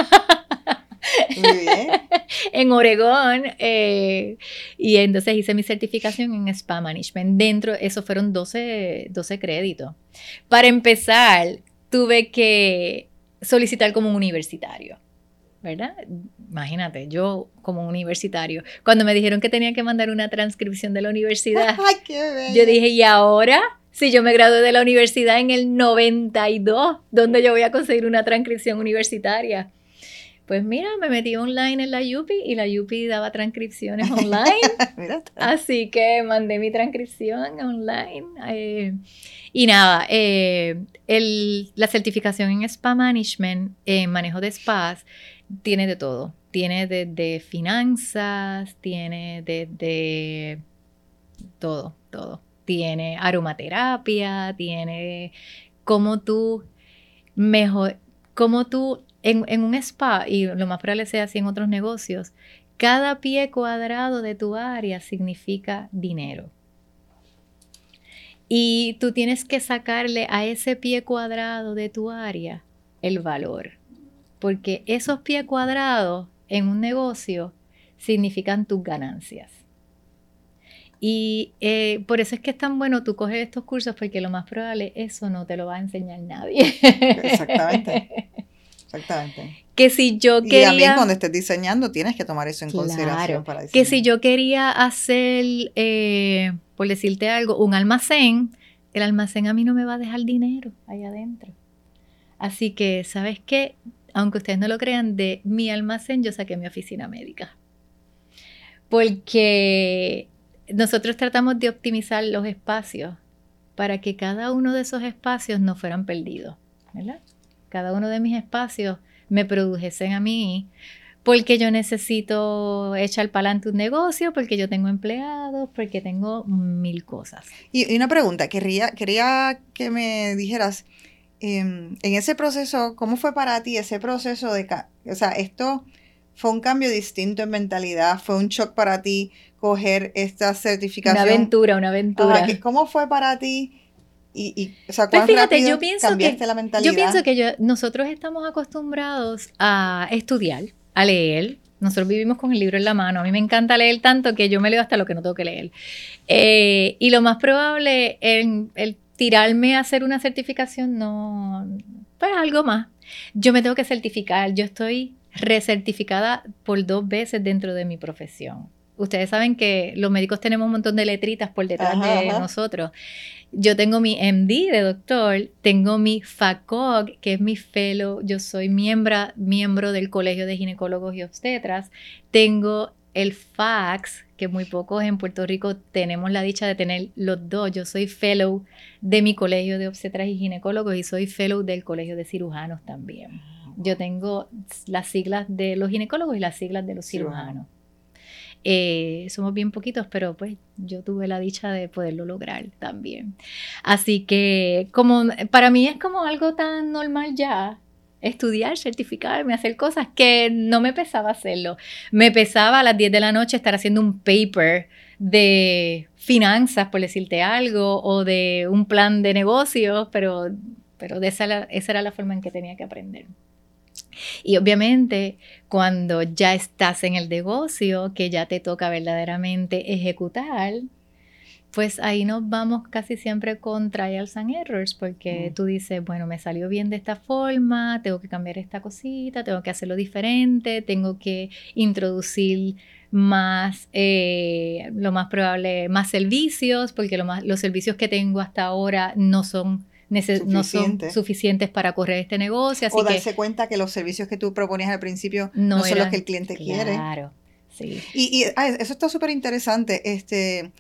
Muy bien. en Oregón. Eh, y entonces hice mi certificación en Spa Management. Dentro, eso fueron 12, 12 créditos. Para empezar, tuve que solicitar como un universitario. ¿verdad? Imagínate, yo como universitario, cuando me dijeron que tenía que mandar una transcripción de la universidad, yo dije, ¿y ahora? Si yo me gradué de la universidad en el 92, ¿dónde yo voy a conseguir una transcripción universitaria? Pues mira, me metí online en la UPI y la UPI daba transcripciones online. Así que mandé mi transcripción online. Eh, y nada, eh, la certificación en Spa Management, en manejo de spas, tiene de todo. Tiene desde finanzas, tiene desde todo, todo. Tiene aromaterapia, tiene cómo tú mejor, cómo tú en, en, un spa, y lo más probable sea así en otros negocios, cada pie cuadrado de tu área significa dinero. Y tú tienes que sacarle a ese pie cuadrado de tu área el valor. Porque esos pies cuadrados en un negocio significan tus ganancias. Y eh, por eso es que es tan bueno tú coger estos cursos, porque lo más probable eso no te lo va a enseñar nadie. Exactamente. Exactamente. Que si yo quería... Y también cuando estés diseñando tienes que tomar eso en consideración para Que si yo quería hacer, eh, por decirte algo, un almacén, el almacén a mí no me va a dejar dinero ahí adentro. Así que, ¿sabes qué? Aunque ustedes no lo crean, de mi almacén yo saqué mi oficina médica. Porque nosotros tratamos de optimizar los espacios para que cada uno de esos espacios no fueran perdidos, ¿verdad? Cada uno de mis espacios me produjesen a mí porque yo necesito echar para adelante un negocio, porque yo tengo empleados, porque tengo mil cosas. Y, una pregunta, quería, quería que me dijeras, em, en ese proceso, ¿cómo fue para ti ese proceso de, o sea, esto fue un cambio distinto en mentalidad, fue un shock para ti coger esta certificación? Una aventura, una aventura. ¿Cómo fue para ti? Y, o sea, pues fíjate, yo pienso cambiaste la mentalidad? Yo pienso que yo, nosotros estamos acostumbrados a estudiar, a leer. Nosotros vivimos con el libro en la mano. A mí me encanta leer tanto que yo me leo hasta lo que no tengo que leer. Eh, y lo más probable, el, el tirarme a hacer una certificación, no, pues algo más. Yo me tengo que certificar. Yo estoy recertificada por dos veces dentro de mi profesión. Ustedes saben que los médicos tenemos un montón de letritas por detrás de nosotros. Yo tengo mi MD de doctor, tengo mi FACOG, que es mi fellow, yo soy miembro, miembro del Colegio de Ginecólogos y Obstetras, tengo el FAX, que muy pocos en Puerto Rico tenemos la dicha de tener los dos. Yo soy fellow de mi Colegio de Obstetras y Ginecólogos y soy fellow del Colegio de Cirujanos también. Yo tengo las siglas de los ginecólogos y las siglas de los cirujanos. Eh, somos bien poquitos, pero pues yo tuve la dicha de poderlo lograr también. Así que como para mí es como algo tan normal ya, estudiar, certificarme, hacer cosas que no me pesaba hacerlo. Me pesaba a las 10 de la noche estar haciendo un paper de finanzas, por decirte algo, o de un plan de negocios, pero, pero de esa, esa era la forma en que tenía que aprender. Y obviamente cuando ya estás en el negocio, que ya te toca verdaderamente ejecutar, pues ahí nos vamos casi siempre con trials and errors, porque mm. tú dices, bueno, me salió bien de esta forma, tengo que cambiar esta cosita, tengo que hacerlo diferente, tengo que introducir más, eh, lo más probable, más servicios, porque lo más, los servicios que tengo hasta ahora no son no son suficientes para correr este negocio. o darse cuenta que los servicios que tú proponías al principio no, son los que el cliente quiere. Claro, sí. Y, ah, eso está súper interesante, este,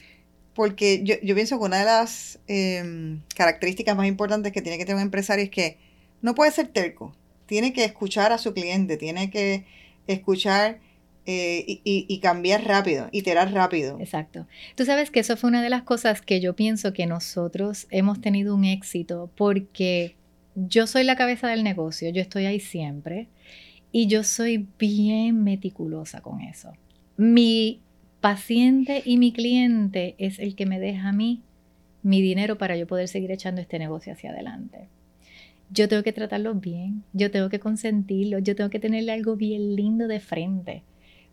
porque yo, pienso que una de las em, características más importantes que tiene que tener un empresario es que no puede ser terco, tiene que escuchar a su cliente, tiene que escuchar eh, y, cambiar rápido, iterar rápido. Exacto. Tú sabes que eso fue una de las cosas que yo pienso que nosotros hemos tenido un éxito porque yo soy la cabeza del negocio, yo estoy ahí siempre y yo soy bien meticulosa con eso. Mi paciente y mi cliente es el que me deja a mí mi dinero para yo poder seguir echando este negocio hacia adelante. Yo tengo que tratarlo bien, yo tengo que consentirlo, yo tengo que tenerle algo bien lindo de frente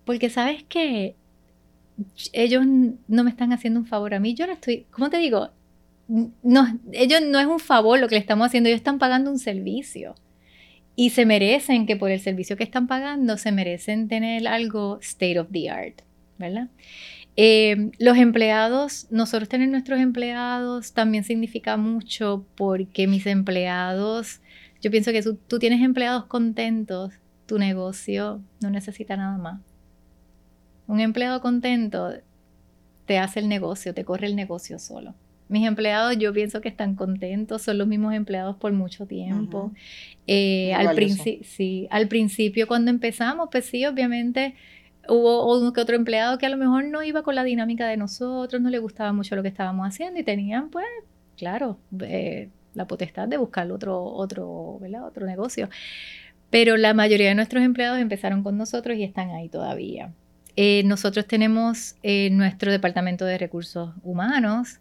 porque sabes que ellos no me están haciendo un favor a mí, yo no estoy, ¿cómo te digo? No, ellos no es un favor lo que le estamos haciendo, ellos están pagando un servicio. Y se merecen que por el servicio que están pagando, se merecen tener algo state of the art, ¿verdad? Eh, los empleados, nosotros tener nuestros empleados también significa mucho porque mis empleados, yo pienso que tú tienes empleados contentos, tu negocio no necesita nada más. Un empleado contento te hace el negocio, te corre el negocio solo. Mis empleados yo pienso que están contentos, son los mismos empleados por mucho tiempo. Eh, al, sí, al principio cuando empezamos, pues sí, obviamente hubo uno que otro empleado que a lo mejor no iba con la dinámica de nosotros, no le gustaba mucho lo que estábamos haciendo y tenían pues, claro, eh, la potestad de buscar otro, otro, ¿verdad? otro negocio. Pero la mayoría de nuestros empleados empezaron con nosotros y están ahí todavía. Eh, nosotros tenemos eh, nuestro departamento de recursos humanos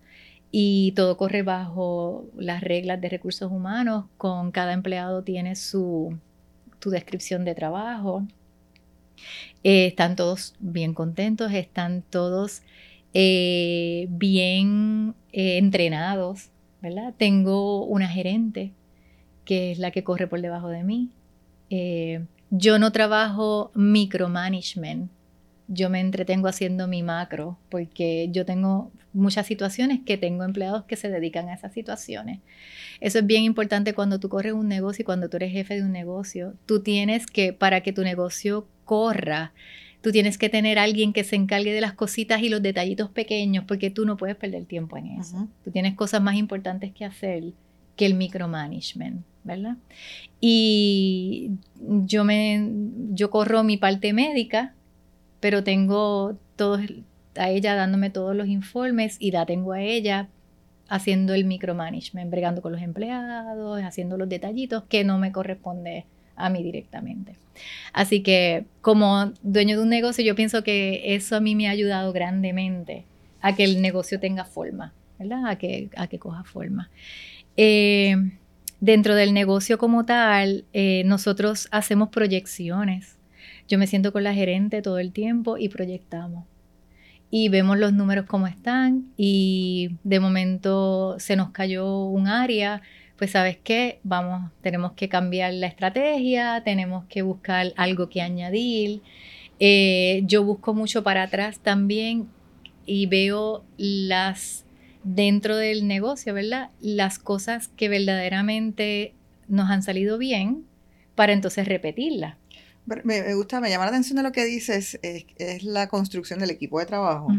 y todo corre bajo las reglas de recursos humanos. Con cada empleado tiene su, descripción de trabajo. Eh, están todos bien contentos, están todos bien entrenados, ¿verdad? Tengo una gerente que es la que corre por debajo de mí. yo no trabajo micromanagement yo me entretengo haciendo mi macro, porque yo tengo muchas situaciones que tengo empleados que se dedican a esas situaciones. Eso es bien importante cuando tú corres un negocio y cuando tú eres jefe de un negocio. Tú tienes que, para que tu negocio corra, tú tienes que tener a alguien que se encargue de las cositas y los detallitos pequeños, porque tú no puedes perder tiempo en eso. Tú tienes cosas más importantes que hacer que el micromanagement. ¿verdad? Y yo me yo corro mi parte médica, pero tengo todos a ella dándome todos los informes y la tengo a ella haciendo el micromanagement, bregando con los empleados, haciendo los detallitos que no me corresponde a mí directamente. Así que como dueño de un negocio, yo pienso que eso a mí me ha ayudado grandemente a que el negocio tenga forma, ¿verdad? A que, a que coja forma. Eh, dentro del negocio como tal, eh, nosotros hacemos proyecciones. Yo me siento con la gerente todo el tiempo y proyectamos. Y vemos los números como están y de momento se nos cayó un área, pues sabes qué, vamos, tenemos que cambiar la estrategia, tenemos que buscar algo que añadir. Eh, yo busco mucho para atrás también y veo las dentro del negocio, ¿verdad? Las cosas que verdaderamente nos han salido bien para entonces repetirlas. Me, gusta, me llama la atención de lo que dices, es, la construcción del equipo de trabajo.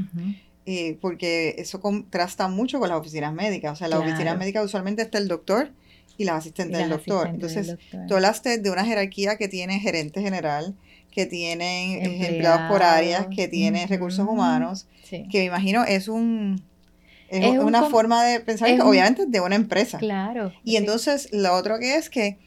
Eh, porque eso contrasta mucho con las oficinas médicas. O sea, en las oficinas médicas usualmente está el doctor y las asistentes del doctor. Entonces, tú hablaste de una jerarquía que tiene gerente general, que tienen empleados por áreas, que tiene recursos humanos, que me imagino es un es, una forma de pensar, obviamente, de una empresa. Claro. Y entonces, lo otro que es que,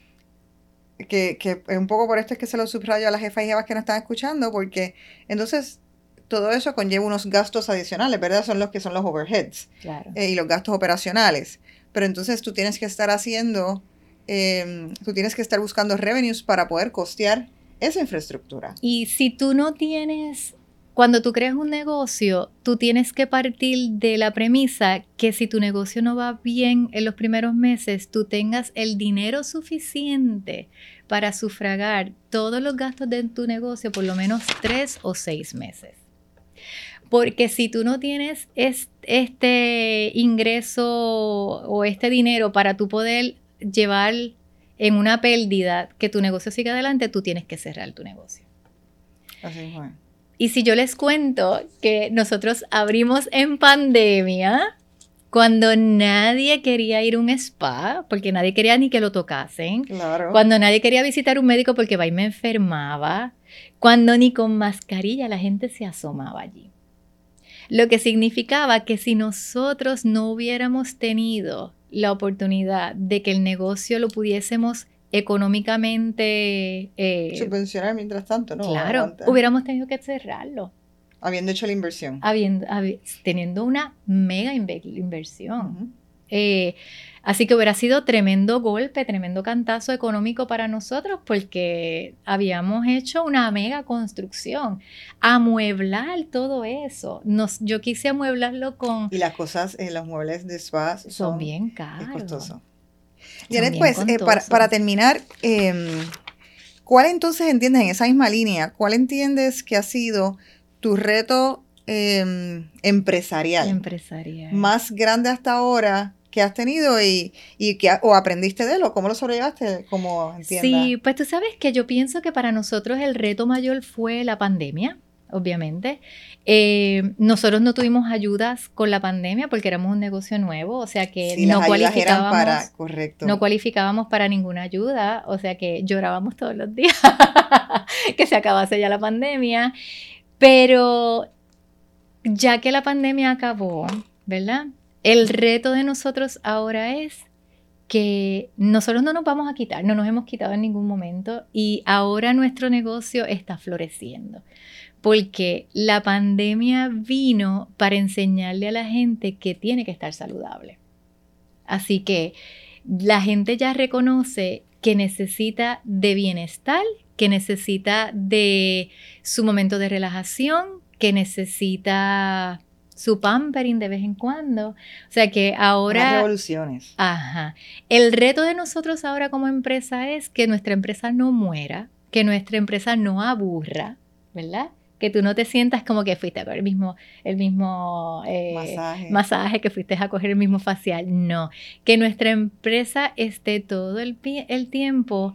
que, que es un poco por esto es que se lo subrayo a las jefas y jefas que nos están escuchando, porque entonces todo eso conlleva unos gastos adicionales, ¿verdad? Son los que son los overheads claro. Eh, y los gastos operacionales. Pero entonces tú tienes que estar haciendo, em, tú tienes que estar buscando revenues para poder costear esa infraestructura. Y si tú no tienes cuando tú creas un negocio, tú tienes que partir de la premisa que si tu negocio no va bien en los primeros meses, tú tengas el dinero suficiente para sufragar todos los gastos de tu negocio por lo menos tres o seis meses. Porque si tú no tienes este ingreso o este dinero para tú poder llevar en una pérdida que tu negocio siga adelante, tú tienes que cerrar tu negocio. Así es, y si yo les cuento que nosotros abrimos en pandemia, cuando nadie quería ir a un spa, porque nadie quería ni que lo tocasen, cuando nadie quería visitar un médico porque va y me enfermaba, cuando ni con mascarilla la gente se asomaba allí. Lo que significaba que si nosotros no hubiéramos tenido la oportunidad de que el negocio lo pudiésemos económicamente... Eh, Subvencionar mientras tanto, ¿no? Claro, hubiéramos tenido que cerrarlo. Habiendo hecho la inversión. Habiendo, teniendo una mega inversión. Eh, así que hubiera sido tremendo golpe, tremendo cantazo económico para nosotros porque habíamos hecho una mega construcción. Amueblar todo eso. Nos, yo quise amueblarlo con... Y las cosas, en los muebles de spa son, bien caros. Es costoso. Janet, pues, eh, para, terminar, em, ¿cuál entonces entiendes en esa misma línea? ¿Cuál entiendes que ha sido tu reto em, empresarial? Empresarial. Más grande hasta ahora que has tenido y, que, o aprendiste de él o cómo lo sobrellevaste, como entiendes. Sí, pues tú sabes que yo pienso que para nosotros el reto mayor fue la pandemia obviamente. Eh, nosotros no tuvimos ayudas con la pandemia porque éramos un negocio nuevo, o sea que no cualificábamos para, correcto. no cualificábamos para ninguna ayuda, o sea que llorábamos todos los días que se acabase ya la pandemia, pero ya que la pandemia acabó, ¿verdad? El reto de nosotros ahora es que nosotros no nos vamos a quitar, no nos hemos quitado en ningún momento y ahora nuestro negocio está floreciendo porque la pandemia vino para enseñarle a la gente que tiene que estar saludable. Así que la gente ya reconoce que necesita de bienestar, que necesita de su momento de relajación, que necesita su pampering de vez en cuando. O sea que ahora... Las revoluciones. Ajá. El reto de nosotros ahora como empresa es que nuestra empresa no muera, que nuestra empresa no aburra, ¿verdad? Que tú no te sientas como que fuiste a coger el mismo, el mismo eh, masaje. que fuiste a coger el mismo facial. No, que nuestra empresa esté todo el, el tiempo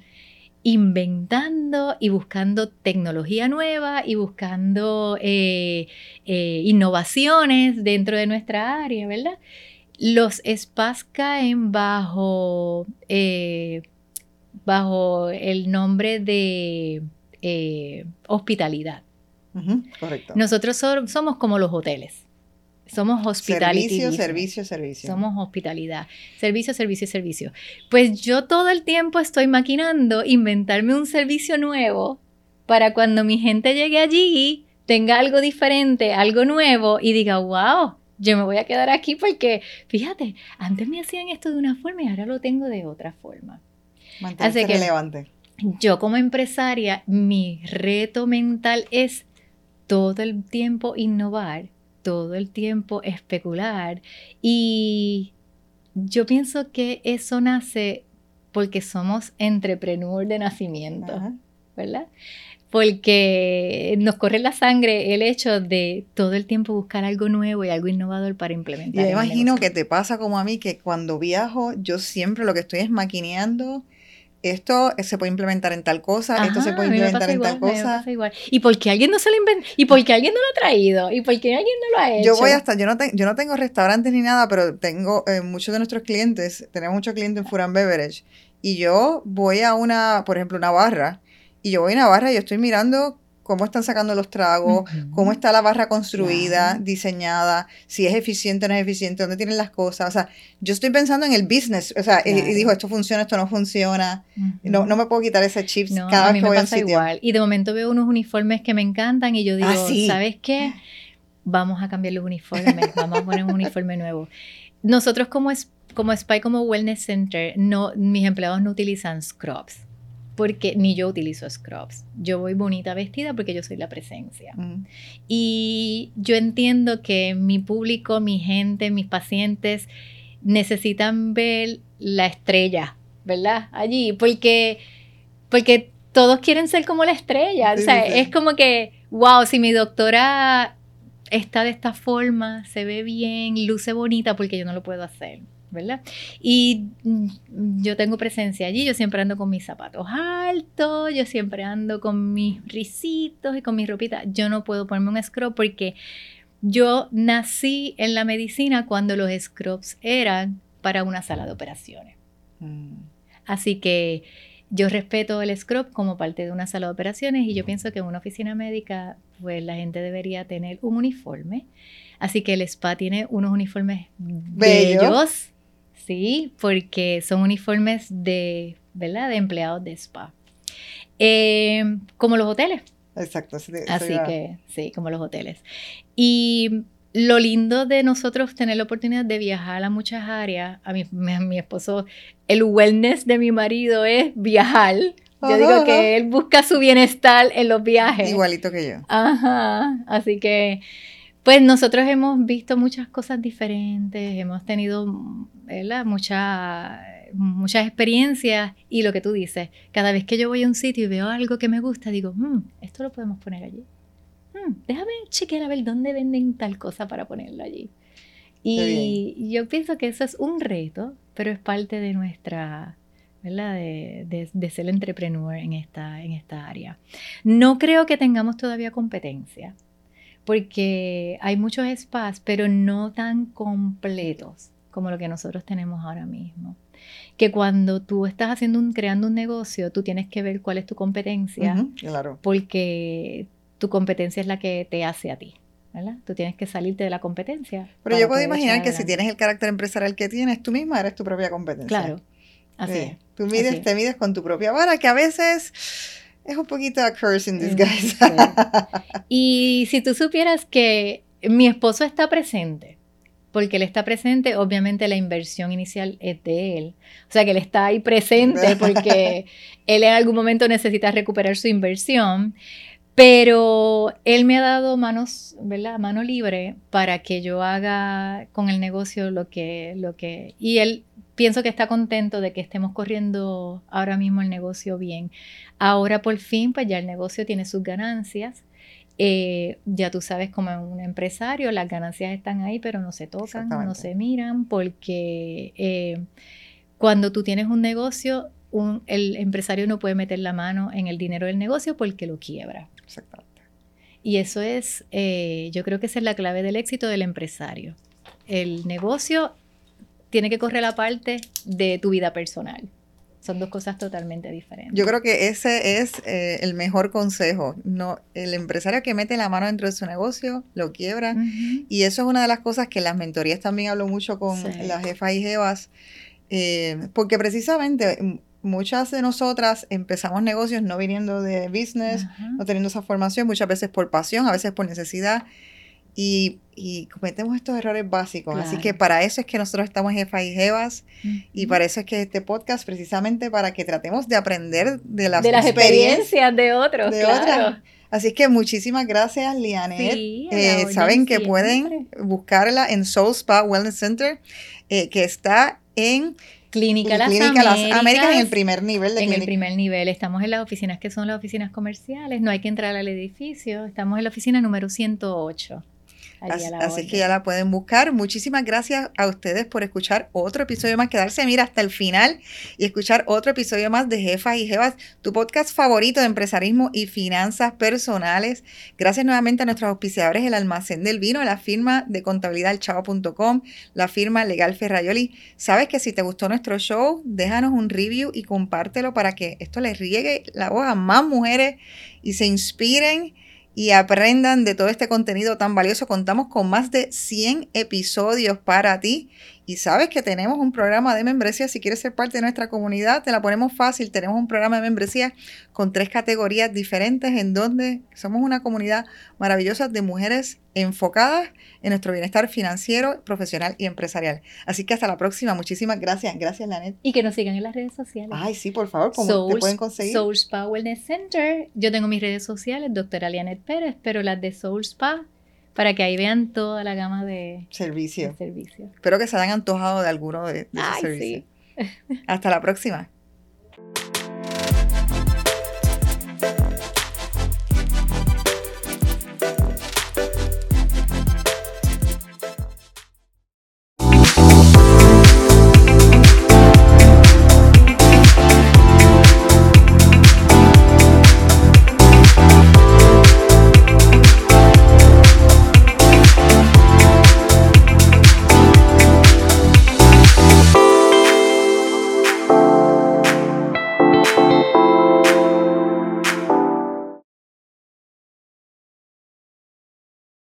inventando y buscando tecnología nueva y buscando eh, eh, innovaciones dentro de nuestra área, ¿verdad? Los spas caen bajo bajo el nombre de correcto. Nosotros somos como los hoteles. Somos hospitalidad. Servicio, servicio, servicio. Somos hospitalidad. Servicio, servicio, servicio. Pues yo todo el tiempo estoy maquinando inventarme un servicio nuevo para cuando mi gente llegue allí tenga algo diferente, algo nuevo y diga, wow, yo me voy a quedar aquí porque, fíjate, antes me hacían esto de una forma y ahora lo tengo de otra forma. Mantenerse relevante. Yo como empresaria, mi reto mental es todo el tiempo innovar, todo el tiempo especular y yo pienso que eso nace porque somos entrepreneur de nacimiento, ¿verdad? porque nos corre la sangre el hecho de todo el tiempo buscar algo nuevo y algo innovador para implementar. Yo imagino que te pasa como a mí, que cuando viajo, yo siempre lo que estoy es maquineando. Esto se puede implementar en tal cosa, esto se puede implementar en tal cosa. Igual. ¿Y por qué alguien no se lo inventó? ¿Y por qué alguien no lo ha traído? ¿Y por qué alguien no lo ha hecho? Yo voy hasta, yo no, yo no tengo restaurantes ni nada, pero tengo eh, muchos de nuestros clientes, tenemos muchos clientes en Furan Beverage, y yo voy a una, por ejemplo, una barra, y yo voy a una barra y yo estoy mirando cómo están sacando los tragos, cómo está la barra construida, diseñada, si es eficiente o no es eficiente, dónde tienen las cosas. O sea, yo estoy pensando en el business, o sea, y, digo, esto funciona, esto no funciona. no, no me puedo quitar ese chip cada vez que voy a un sitio. igual. Y de momento veo unos uniformes que me encantan y yo digo, ah, ¿sabes qué? Vamos a cambiar los uniformes, vamos a poner un uniforme nuevo. Nosotros como, como SPY, como Wellness Center, no, mis empleados no utilizan scrubs porque ni yo utilizo scrubs. Yo voy bonita vestida porque yo soy la presencia. Mm. Y yo entiendo que mi público, mi gente, mis pacientes necesitan ver la estrella, ¿verdad? Allí, porque, porque todos quieren ser como la estrella. o sea, es como que, wow, si mi doctora está de esta forma, se ve bien, luce bonita, porque yo no lo puedo hacer. ¿Verdad? Y mm, yo tengo presencia allí, yo siempre ando con mis zapatos altos, yo siempre ando con mis risitos y con mi ropita. Yo no puedo ponerme un scrub porque yo nací en la medicina cuando los scrubs eran para una sala de operaciones. Mm. Así que yo respeto el scrub como parte de una sala de operaciones y yo pienso que en una oficina médica pues la gente debería tener un uniforme. Así que el spa tiene unos uniformes bellos Sí, porque son uniformes de, ¿verdad? De empleados de spa. Eh, como los hoteles. Exacto. Así que, sí, como los hoteles. Y lo lindo de nosotros tener la oportunidad de viajar a muchas áreas, a mi, mi esposo, el wellness de mi marido es viajar. Yo digo que él busca su bienestar en los viajes. Igualito que yo. Ajá, así que pues nosotros hemos visto muchas cosas diferentes, hemos tenido muchas experiencias y lo que tú dices, cada vez que yo voy a un sitio y veo algo que me gusta, digo, mm, esto lo podemos poner allí. Mm, déjame chequear a ver dónde venden tal cosa para ponerlo allí. Y yo pienso que eso es un reto, pero es parte de nuestra, ¿verdad? De, de, ser entrepreneur en esta, en esta área. No creo que tengamos todavía competencia porque hay muchos spas, pero no tan completos como lo que nosotros tenemos ahora mismo. Que cuando tú estás haciendo un, creando un negocio, tú tienes que ver cuál es tu competencia, claro. porque tu competencia es la que te hace a ti. ¿verdad? Tú tienes que salirte de la competencia. Pero yo puedo imaginar que si tienes el carácter empresarial que tienes, tú misma eres tu propia competencia. Claro, así Tú mides, te mides con tu propia vara, que a veces es un poquito a curse in disguise. y si tú supieras que mi esposo está presente, porque él está presente, obviamente la inversión inicial es de él. O sea que él está ahí presente porque él en algún momento necesita recuperar su inversión. Pero él me ha dado manos, ¿verdad? Mano libre para que yo haga con el negocio lo que, lo que. Y él pienso que está contento de que estemos corriendo ahora mismo el negocio bien. Ahora por fin, pues ya el negocio tiene sus ganancias. Eh, ya tú sabes, como un empresario, las ganancias están ahí, pero no se tocan, no se miran, porque eh, cuando tú tienes un negocio, el empresario no puede meter la mano en el dinero del negocio porque lo quiebra. Exactamente. Y eso es, eh, yo creo que esa es la clave del éxito del empresario. El negocio tiene que correr la parte de tu vida personal. Son dos cosas totalmente diferentes. Yo creo que ese es eh, el mejor consejo. No, el empresario que mete la mano dentro de su negocio lo quiebra. Y eso es una de las cosas que las mentorías también hablo mucho con las jefas y jevas. Eh, porque precisamente muchas de nosotras empezamos negocios no viniendo de business, no teniendo esa formación, muchas veces por pasión, a veces por necesidad. Y, cometemos estos errores básicos. Así que para eso es que nosotros estamos jefas y jevas. Y para eso es que este podcast, precisamente para que tratemos de aprender de las, de las experiencias, de otros. De otras. Así que muchísimas gracias, Lianet. Eh, saben que pueden buscarla en Soul Spa Wellness Center, eh, que está en Clínica, Las, Américas, en el primer nivel de En el primer nivel. Estamos en las oficinas que son las oficinas comerciales. No hay que entrar al edificio. Estamos en la oficina número 108. Así, que ya la pueden buscar. Muchísimas gracias a ustedes por escuchar otro episodio más, quedarse mira hasta el final y escuchar otro episodio más de Jefas y Jefas, tu podcast favorito de empresarismo y finanzas personales. Gracias nuevamente a nuestros auspiciadores, el almacén del vino, la firma de contabilidad chavo.com, la firma Legal Ferrayoli. Sabes que si te gustó nuestro show, déjanos un review y compártelo para que esto les riegue la voz a más mujeres y se inspiren y aprendan de todo este contenido tan valioso. Contamos con más de 100 episodios para ti y sabes que tenemos un programa de membresía. Si quieres ser parte de nuestra comunidad, te la ponemos fácil. Tenemos un programa de membresía con tres categorías diferentes en donde somos una comunidad maravillosa de mujeres enfocadas en nuestro bienestar financiero, profesional y empresarial. Así que hasta la próxima. Muchísimas gracias. Gracias, Lanet. Y que nos sigan en las redes sociales. Ay, sí, por favor. ¿Cómo te pueden conseguir? Soul Spa Wellness Center. Yo tengo mis redes sociales, doctora Lianet Pérez, pero las de Soul Spa para que ahí vean toda la gama de servicios. Servicio. Espero que se hayan antojado de alguno de, esos servicios. Sí. Hasta la próxima.